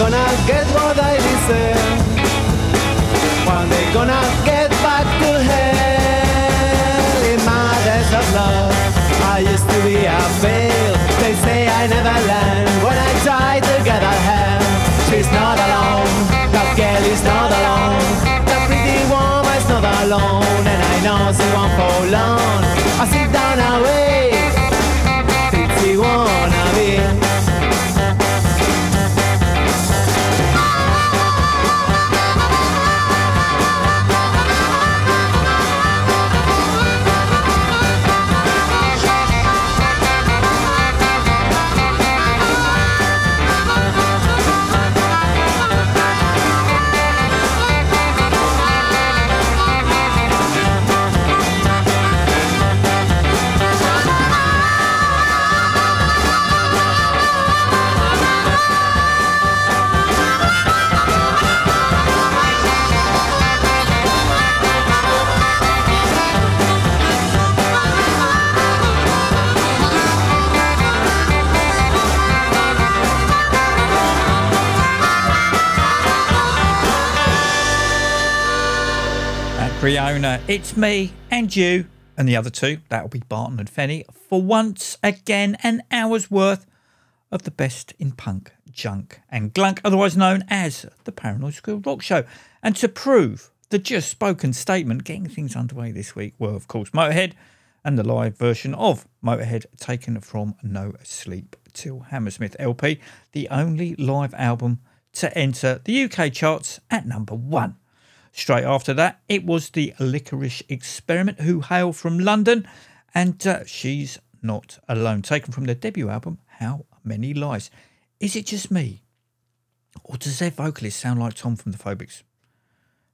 One day It's me and you and the other two. That'll be Barton and Fenny. For once again, an hour's worth of the best in punk, junk, and glunk, otherwise known as the Paranoid Squirrel Rock Show. And to prove the just spoken statement, getting things underway this week were, of course, Motorhead and the live version of Motorhead taken from No Sleep Till Hammersmith LP, the only live album to enter the UK charts at number one. Straight after that, it was the Liquorice Experiment, who hail from London, and uh, she's not alone. Taken from their debut album, How Many Lies. Is it just me? Or does their vocalist sound like Tom from the Phobics?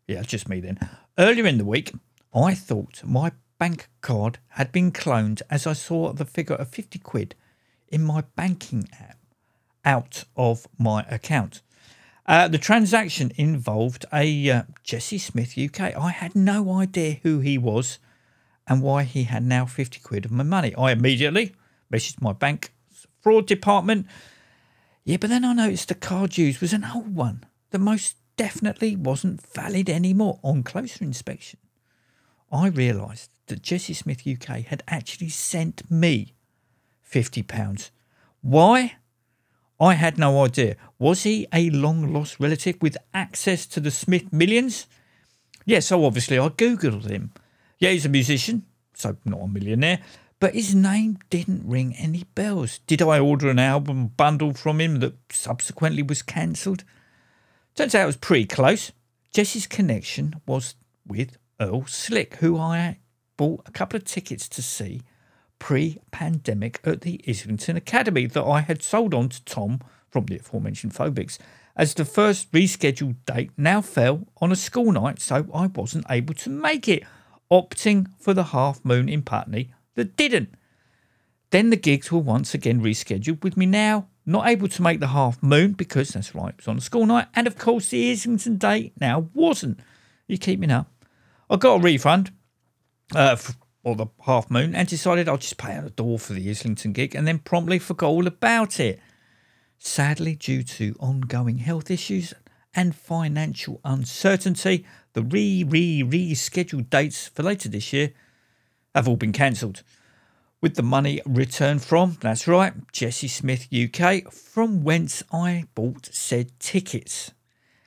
Yeah, just me then. Earlier in the week, I thought my bank card had been cloned as I saw the figure of 50 quid in my banking app out of my account. Uh, the transaction involved a uh, Jesse Smith UK. I had no idea who he was and why he had now 50 quid of my money. I immediately messaged my bank fraud department. Yeah, but then I noticed the card used was an old one that most definitely wasn't valid anymore on closer inspection. I realised that Jesse Smith UK had actually sent me £50. Why? I had no idea. Was he a long lost relative with access to the Smith millions? Yes, so obviously I Googled him. Yeah, he's a musician, so not a millionaire, but his name didn't ring any bells. Did I order an album bundle from him that subsequently was cancelled? Turns out it was pretty close. Jesse's connection was with Earl Slick, who I bought a couple of tickets to see pre pandemic at the Islington Academy that I had sold on to Tom from the aforementioned Phobics, as the first rescheduled date now fell on a school night, so I wasn't able to make it, opting for the half moon in Putney that didn't. Then the gigs were once again rescheduled, with me now not able to make the half moon because that's right, it was on a school night, and of course the Islington date now wasn't. You keeping up? I got a refund, uh, or the half moon, and decided I'll just pay out the door for the Islington gig, and then promptly forgot all about it. Sadly, due to ongoing health issues and financial uncertainty, the re re rescheduled dates for later this year have all been cancelled. With the money returned from, that's right, Jesse Smith UK, from whence I bought said tickets.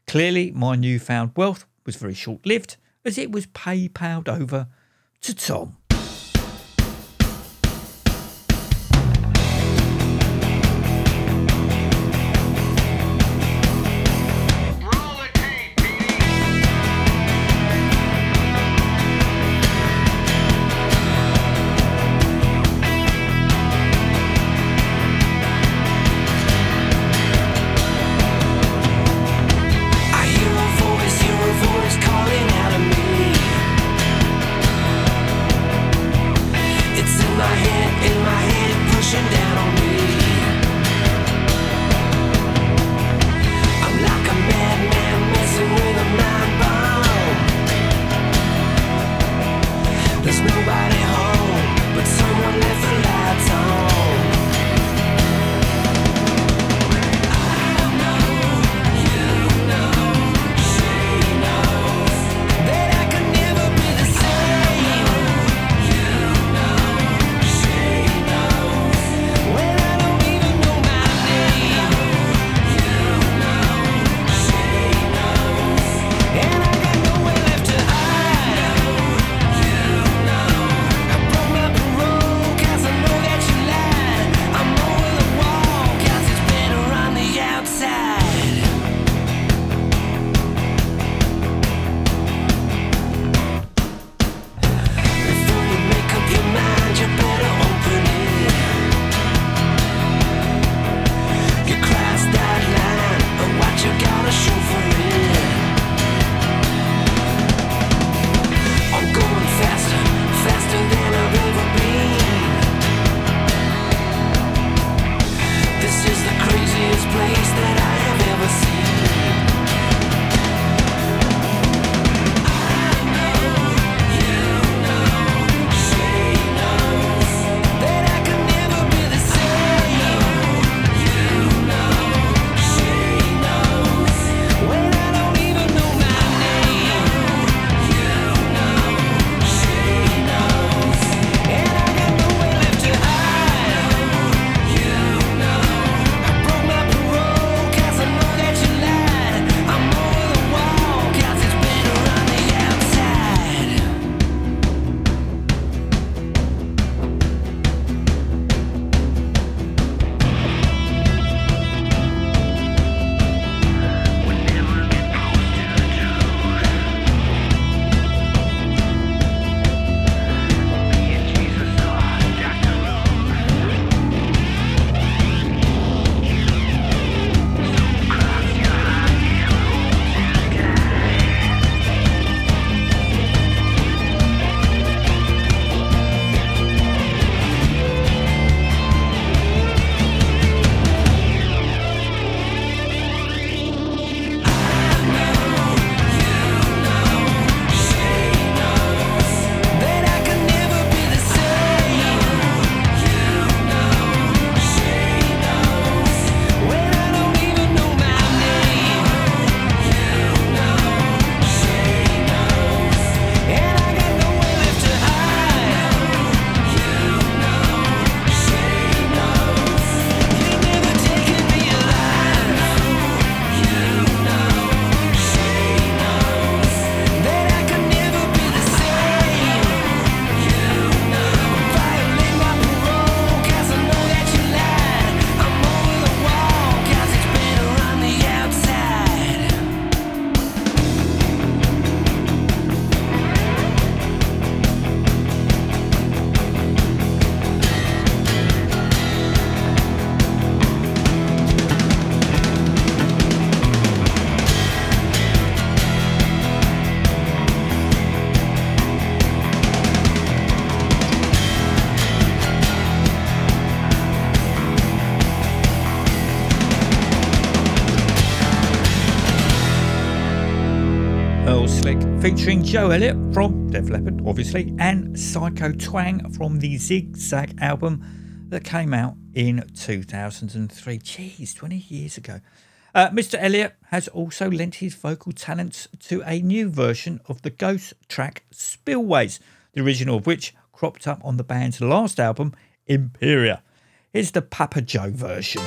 Clearly, my newfound wealth was very short lived as it was PayPal'd over to Tom. Featuring Joe Elliott from Def Leppard, obviously, and Psycho Twang from the Zigzag album that came out in 2003. Jeez, 20 years ago. Uh, Mr. Elliott has also lent his vocal talents to a new version of the Ghost track Spillways, the original of which cropped up on the band's last album, Impera. Here's the Papa Joe version.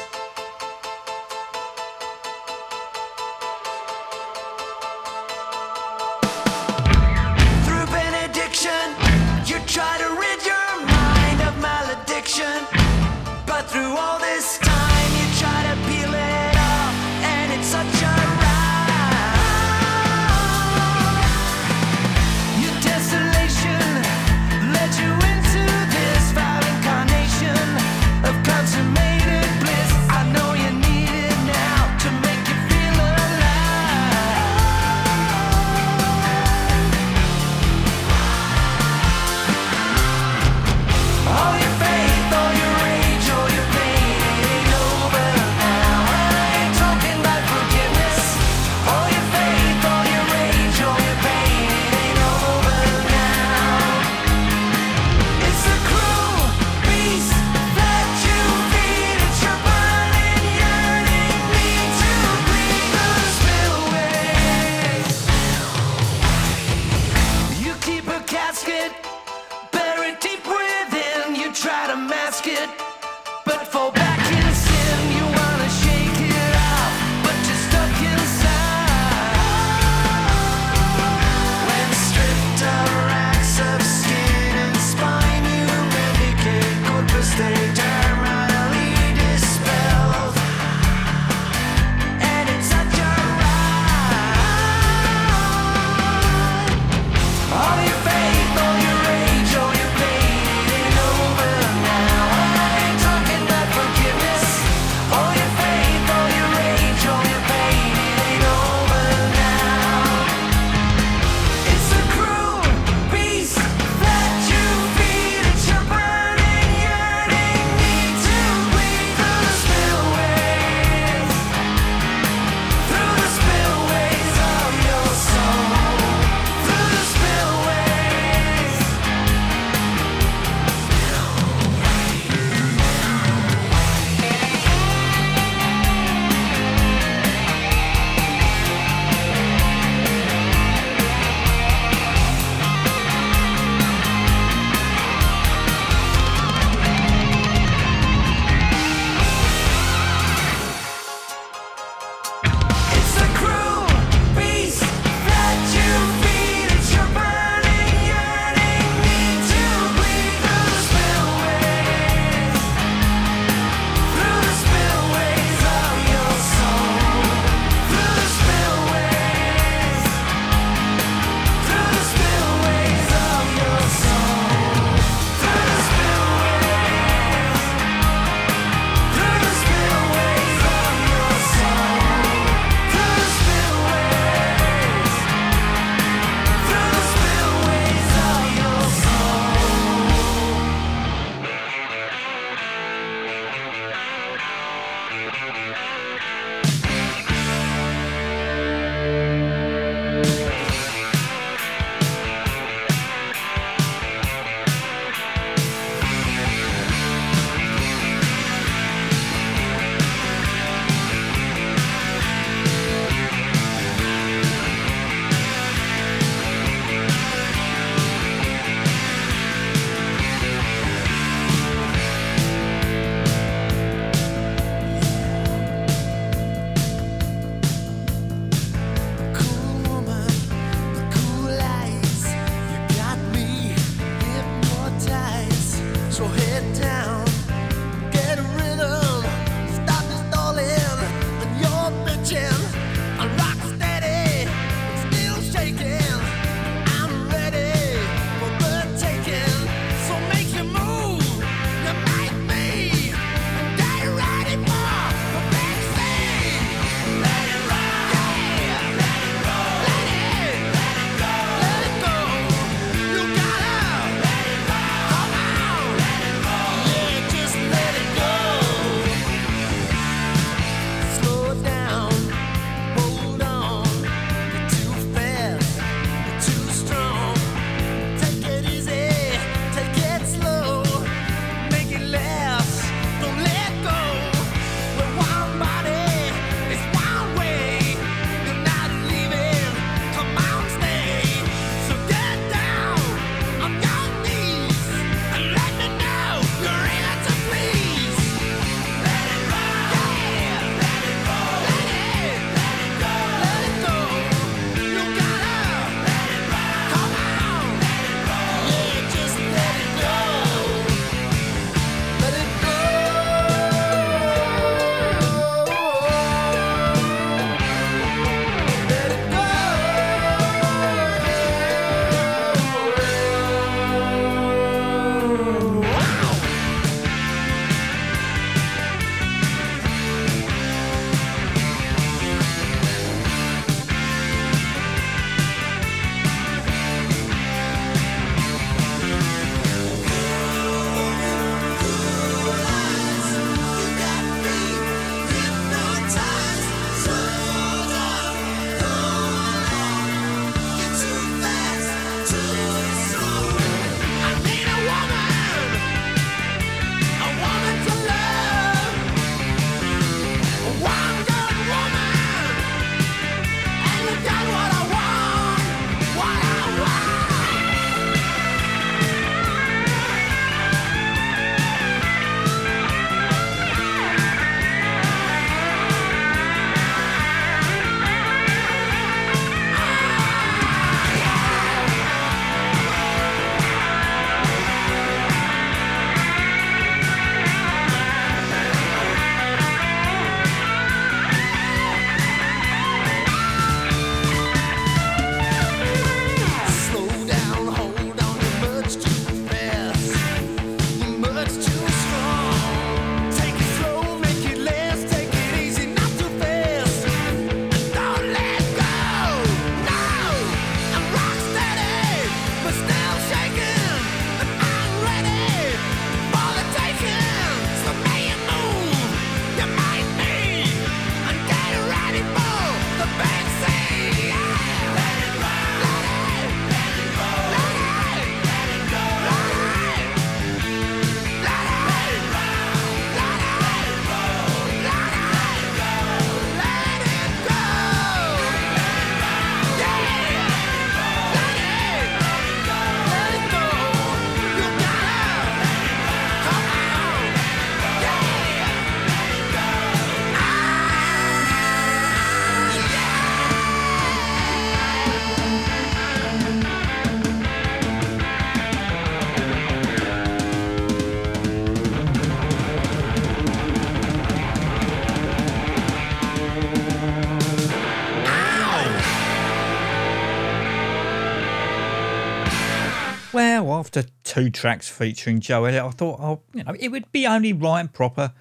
Two tracks featuring Joe Elliott, I thought, oh, you know, it would be only right and proper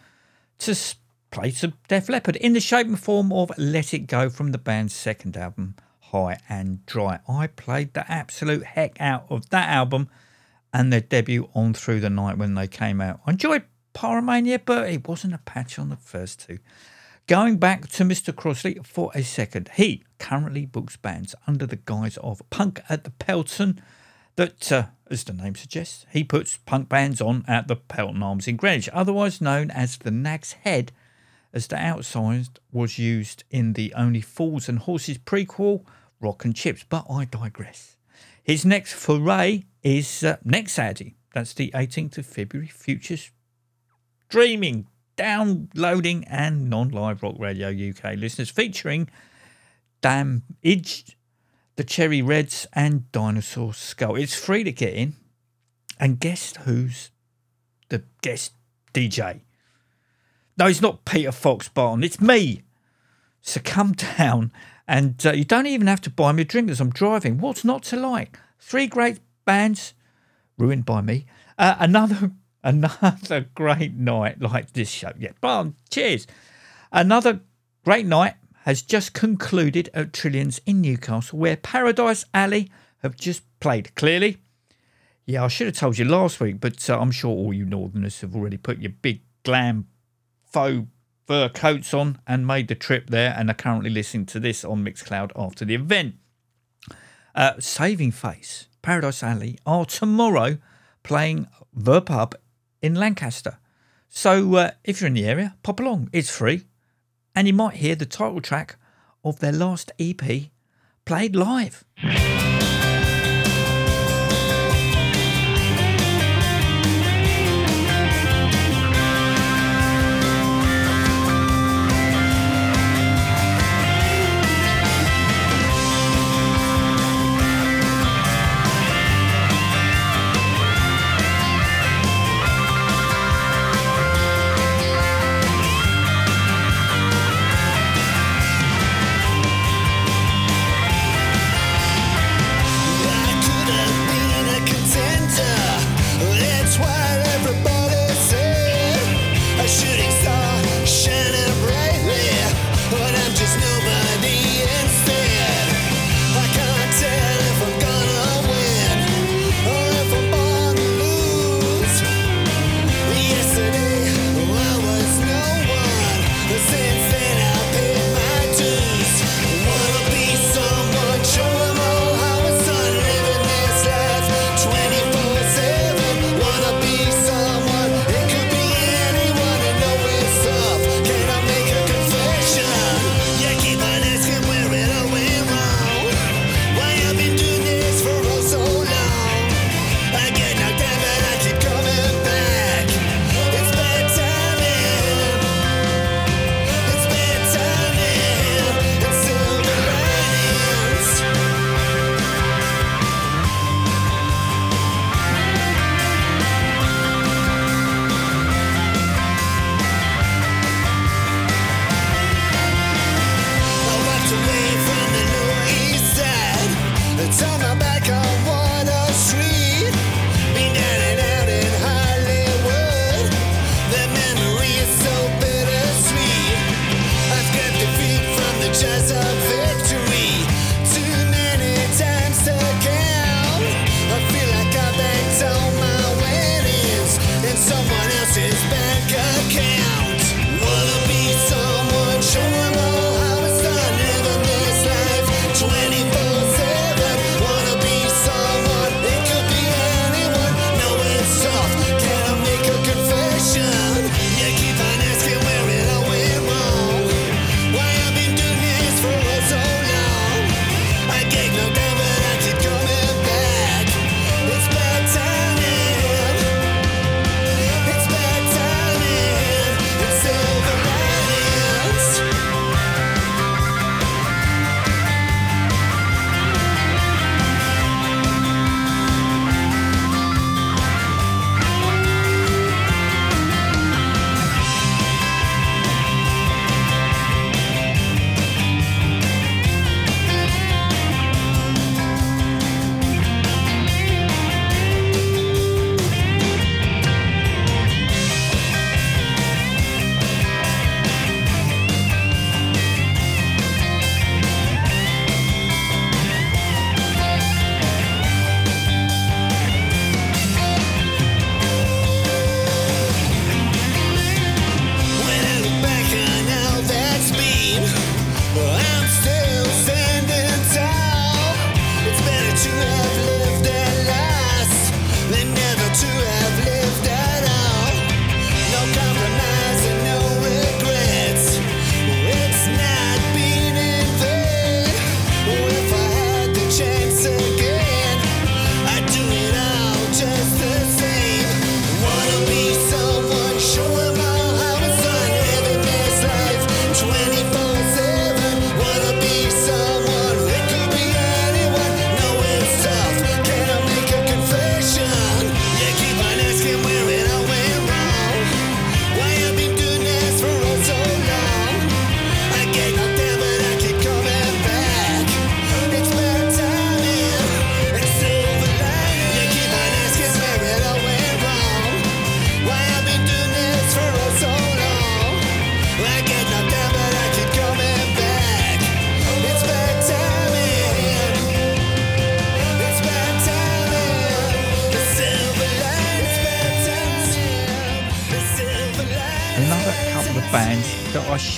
to play some Def Leppard in the shape and form of Let It Go from the band's second album, High and Dry. I played the absolute heck out of that album and their debut on Through the Night when they came out. I enjoyed Pyromania, but it wasn't a patch on the first two. Going back to Mr. Crossley for a second, he currently books bands under the guise of Punk at the Pelton. That, uh, as the name suggests, he puts punk bands on at the Pelton Arms in Greenwich, otherwise known as the Nag's Head, as the outside was used in the Only Fools and Horses prequel, Rock and Chips. But I digress. His next foray is uh, next Saturday. That's the 18th of February. Futures streaming, downloading, and non live rock radio UK listeners featuring Damaged, the Cherry Reds, and Dinosaur Skull. It's free to get in. And guess who's the guest DJ? No, it's not Peter Fox Barton, it's me. So come down and uh, you don't even have to buy me a drink as I'm driving. What's not to like? Three great bands, ruined by me. Uh, another another great night like this show. Yeah, Barton, cheers. Another great night has just concluded at Trillians in Newcastle, where Paradise Alley have just played. Clearly, yeah, I should have told you last week, but uh, I'm sure all you Northerners have already put your big glam faux fur coats on and made the trip there and are currently listening to this on Mixcloud after the event. Uh, Saving Face, Paradise Alley are tomorrow playing the pub in Lancaster. So uh, if you're in the area, pop along. It's free. And you might hear the title track of their last EP played live.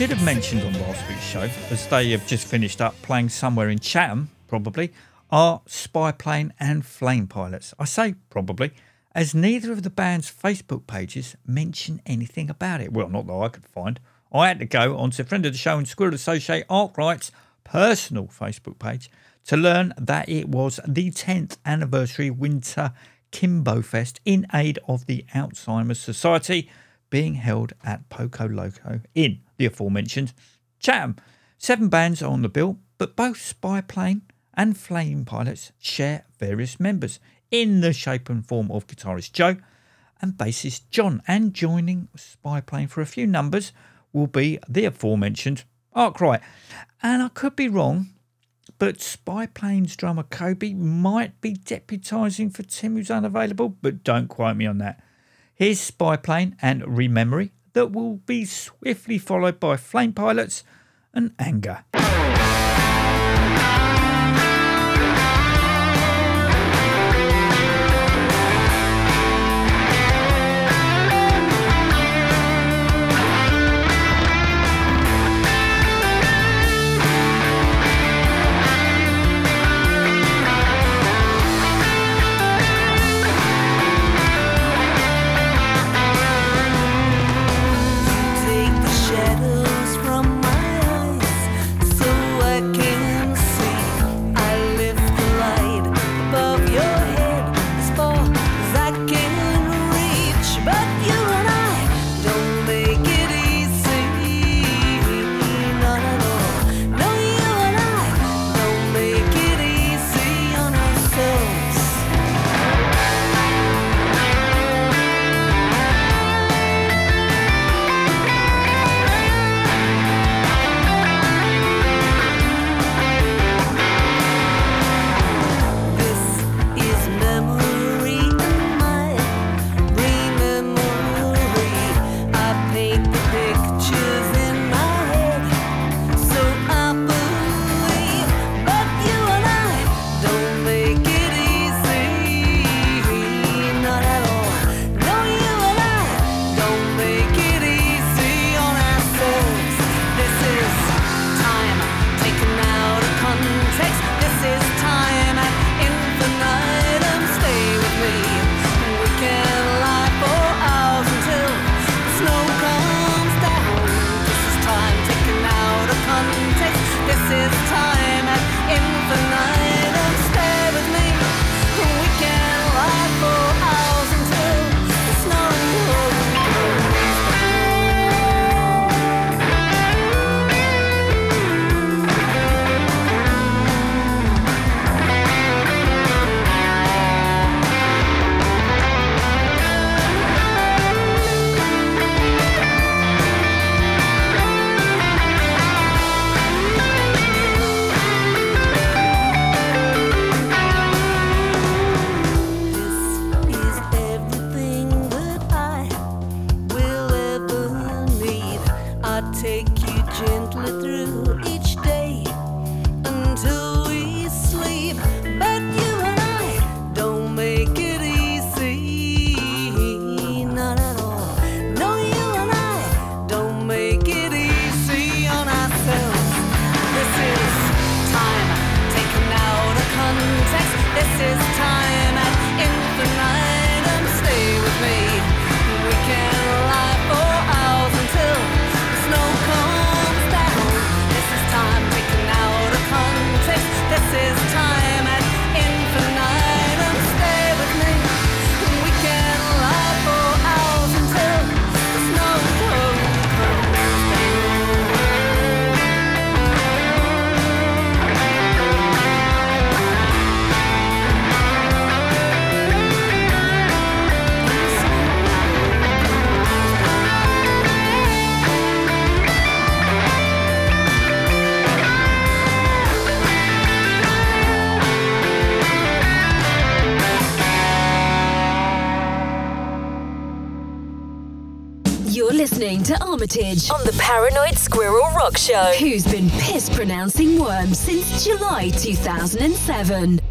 Have mentioned on last week's show, as they have just finished up playing somewhere in Chatham, probably, are Spy Plane and Flame Pilots. I say probably, as neither of the band's Facebook pages mention anything about it. Well, not that I could find. I had to go onto friend of the show and Squirrel Associate Arkwright's personal Facebook page to learn that it was the 10th anniversary Winter Kimbo Fest in aid of the Alzheimer's Society being held at Poco Loco in the aforementioned Chatham. Seven bands are on the bill, but both Spy Plane and Flame Pilots share various members in the shape and form of guitarist Joe and bassist John. And joining Spy Plane for a few numbers will be the aforementioned Arkwright. And I could be wrong, but Spy Plane's drummer Kobe might be deputising for Tim, who's unavailable, but don't quote me on that. Here's Spy Plane and Rememory that will be swiftly followed by Flame Pilots and Anger. Armitage on the Paranoid Squirrel Rock Show, who's been piss pronouncing worms since July 2007.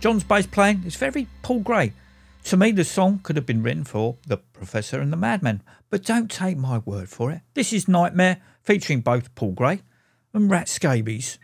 John's bass playing is very Paul Gray. To me, the song could have been written for The Professor and the Madman, but don't take my word for it. This is Nightmare featuring both Paul Gray and Rat Scabies.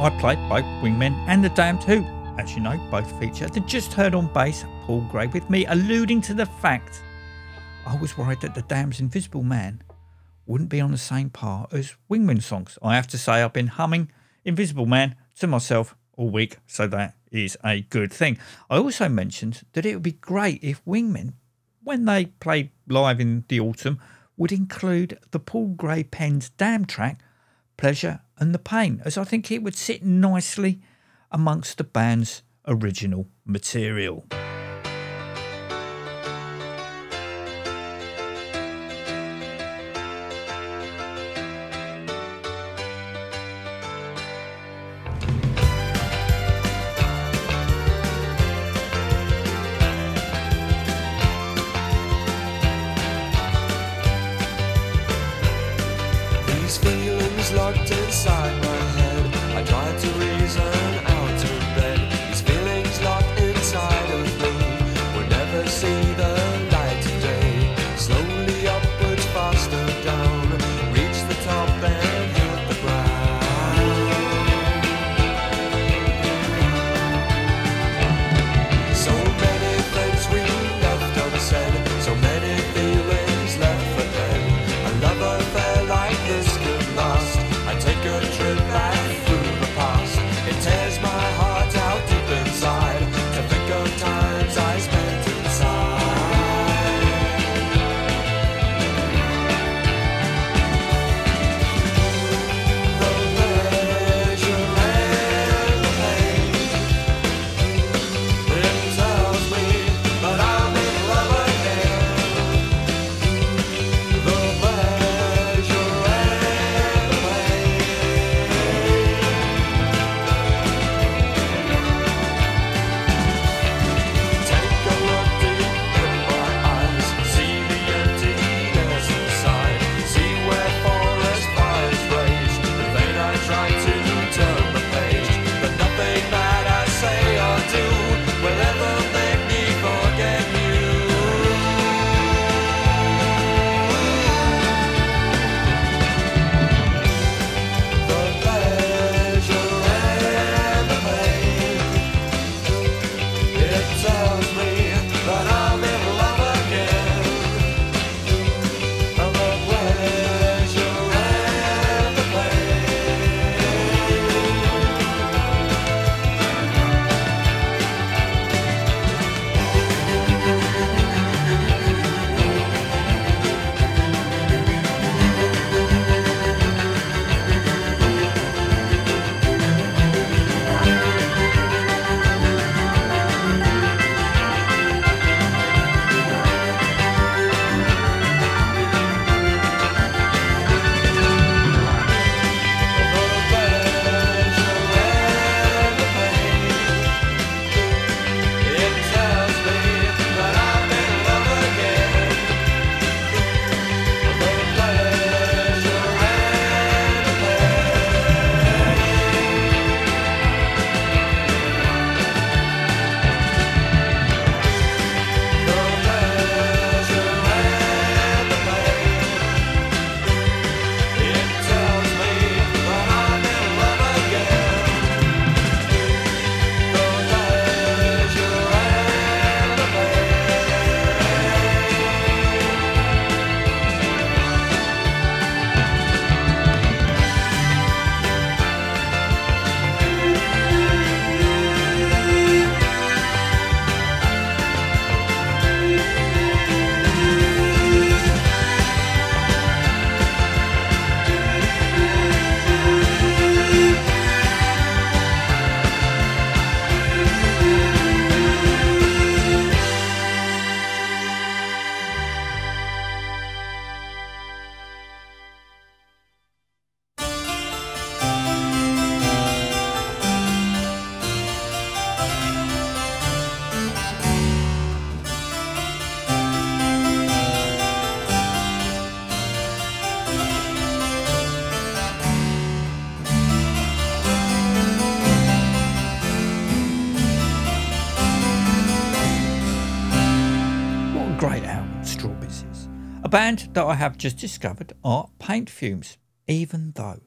I played both Wingmen and The Damned Who. As you know, both feature the just heard on bass Paul Gray with me alluding to the fact I was worried that The Damned's Invisible Man wouldn't be on the same par as Wingman songs. I have to say, I've been humming Invisible Man to myself all week, so that is a good thing. I also mentioned that it would be great if Wingmen, when they played live in the autumn, would include the Paul Gray penned Damn track, Pleasure and the Pain, as I think it would sit nicely amongst the band's original material. band that I have just discovered are Paint Fumes, even though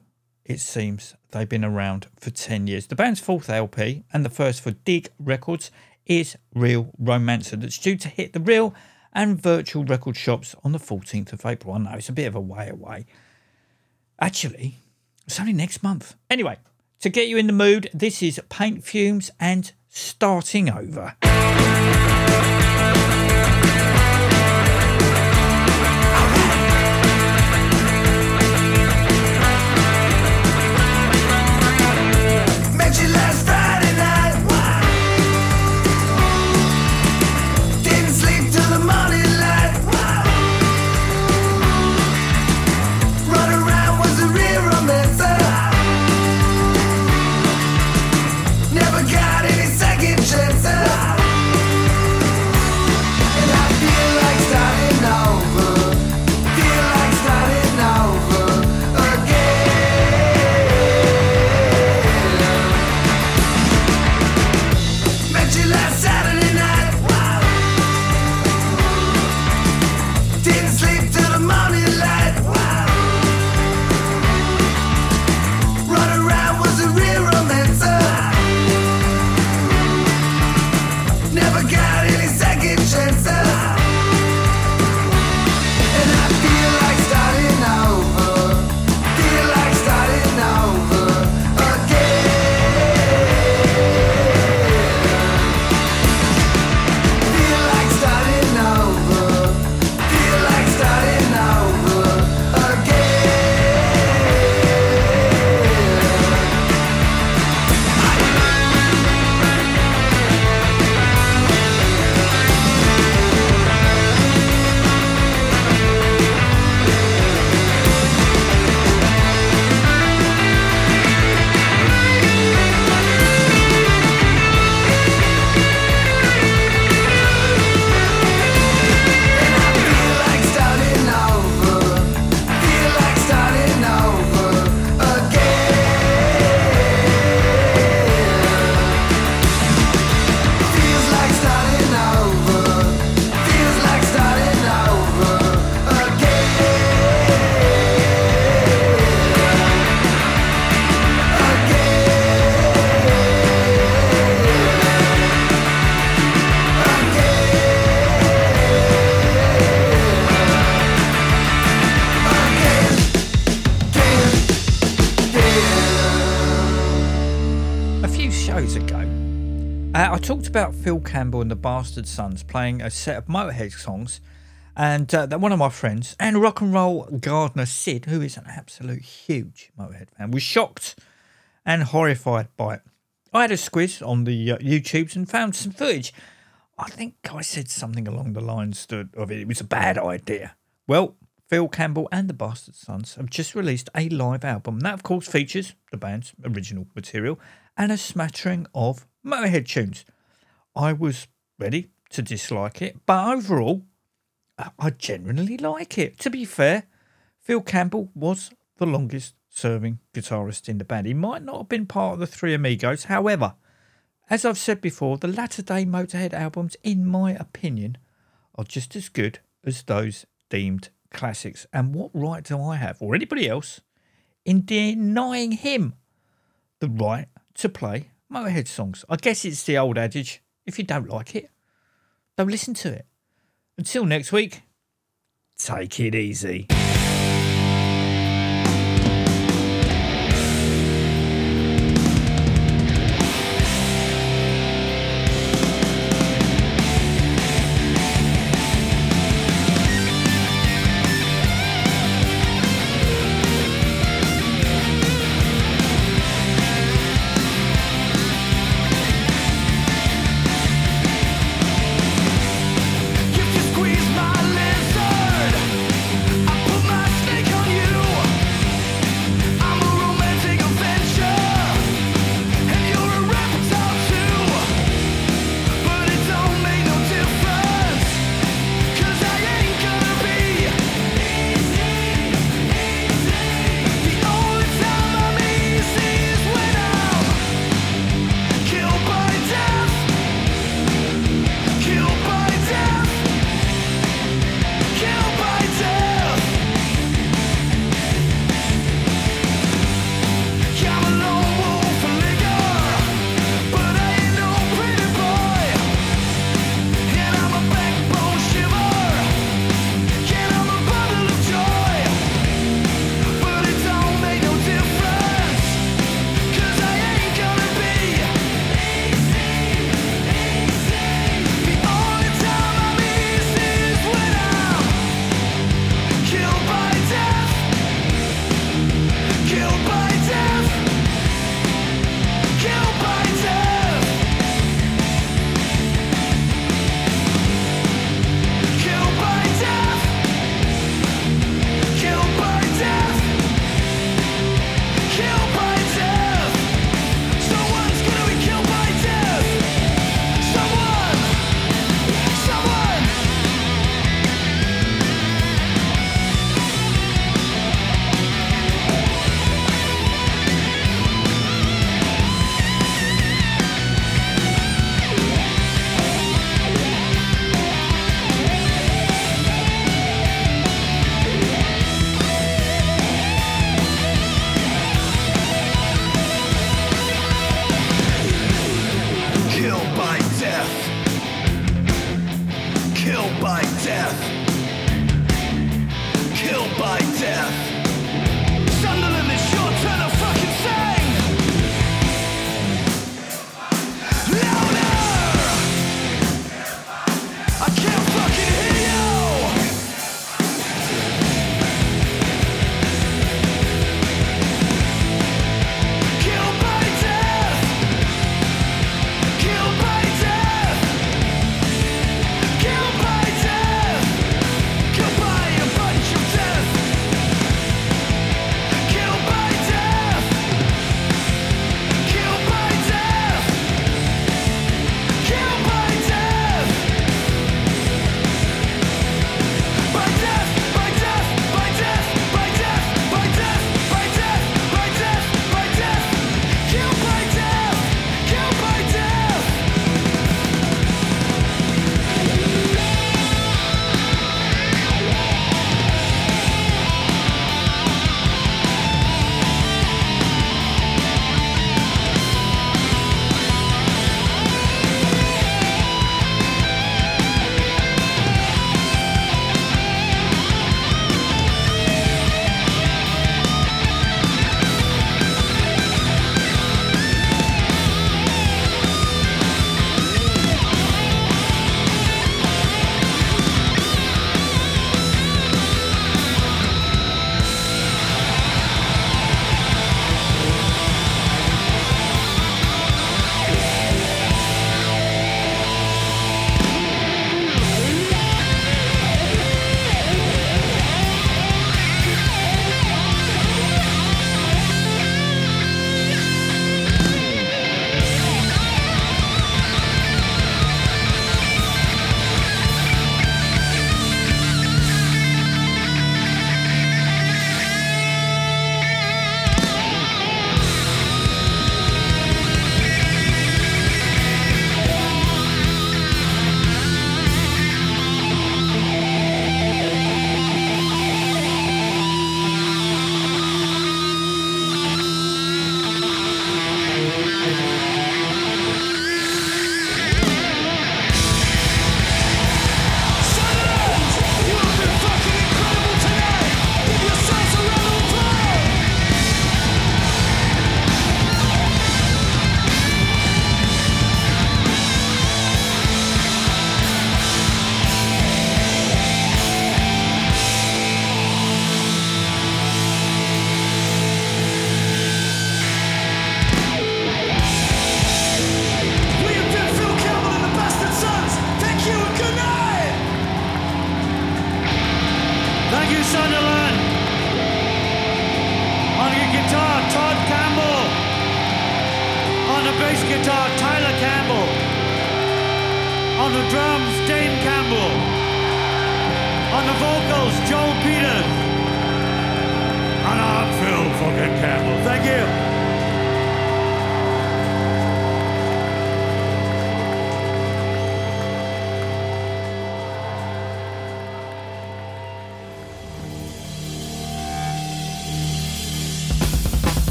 it seems they've been around for 10 years. The band's fourth LP and the first for Dig Records is Real Romancer, that's due to hit the real and virtual record shops on the 14th of April. I know it's a bit of a way away. Actually, it's only next month. Anyway, to get you in the mood, this is Paint Fumes and Starting Over. About Phil Campbell and the Bastard Sons playing a set of Motorhead songs, and uh, that one of my friends and rock and roll gardener Sid, who is an absolute huge Motorhead fan, was shocked and horrified by it. I had a squiz on the uh, YouTubes and found some footage. I think I said something along the lines that, of it, it was a bad idea. Well, Phil Campbell and the Bastard Sons have just released a live album. That, of course, features the band's original material and a smattering of Motorhead tunes. I was ready to dislike it, but overall, I- genuinely like it. To be fair, Phil Campbell was the longest serving guitarist in the band. He might not have been part of the Three Amigos, however, as I've said before, the latter day Motorhead albums, in my opinion, are just as good as those deemed classics. And what right do I have, or anybody else, in denying him the right to play Motorhead songs? I guess it's the old adage if you don't like it, don't listen to it. Until next week, take it easy.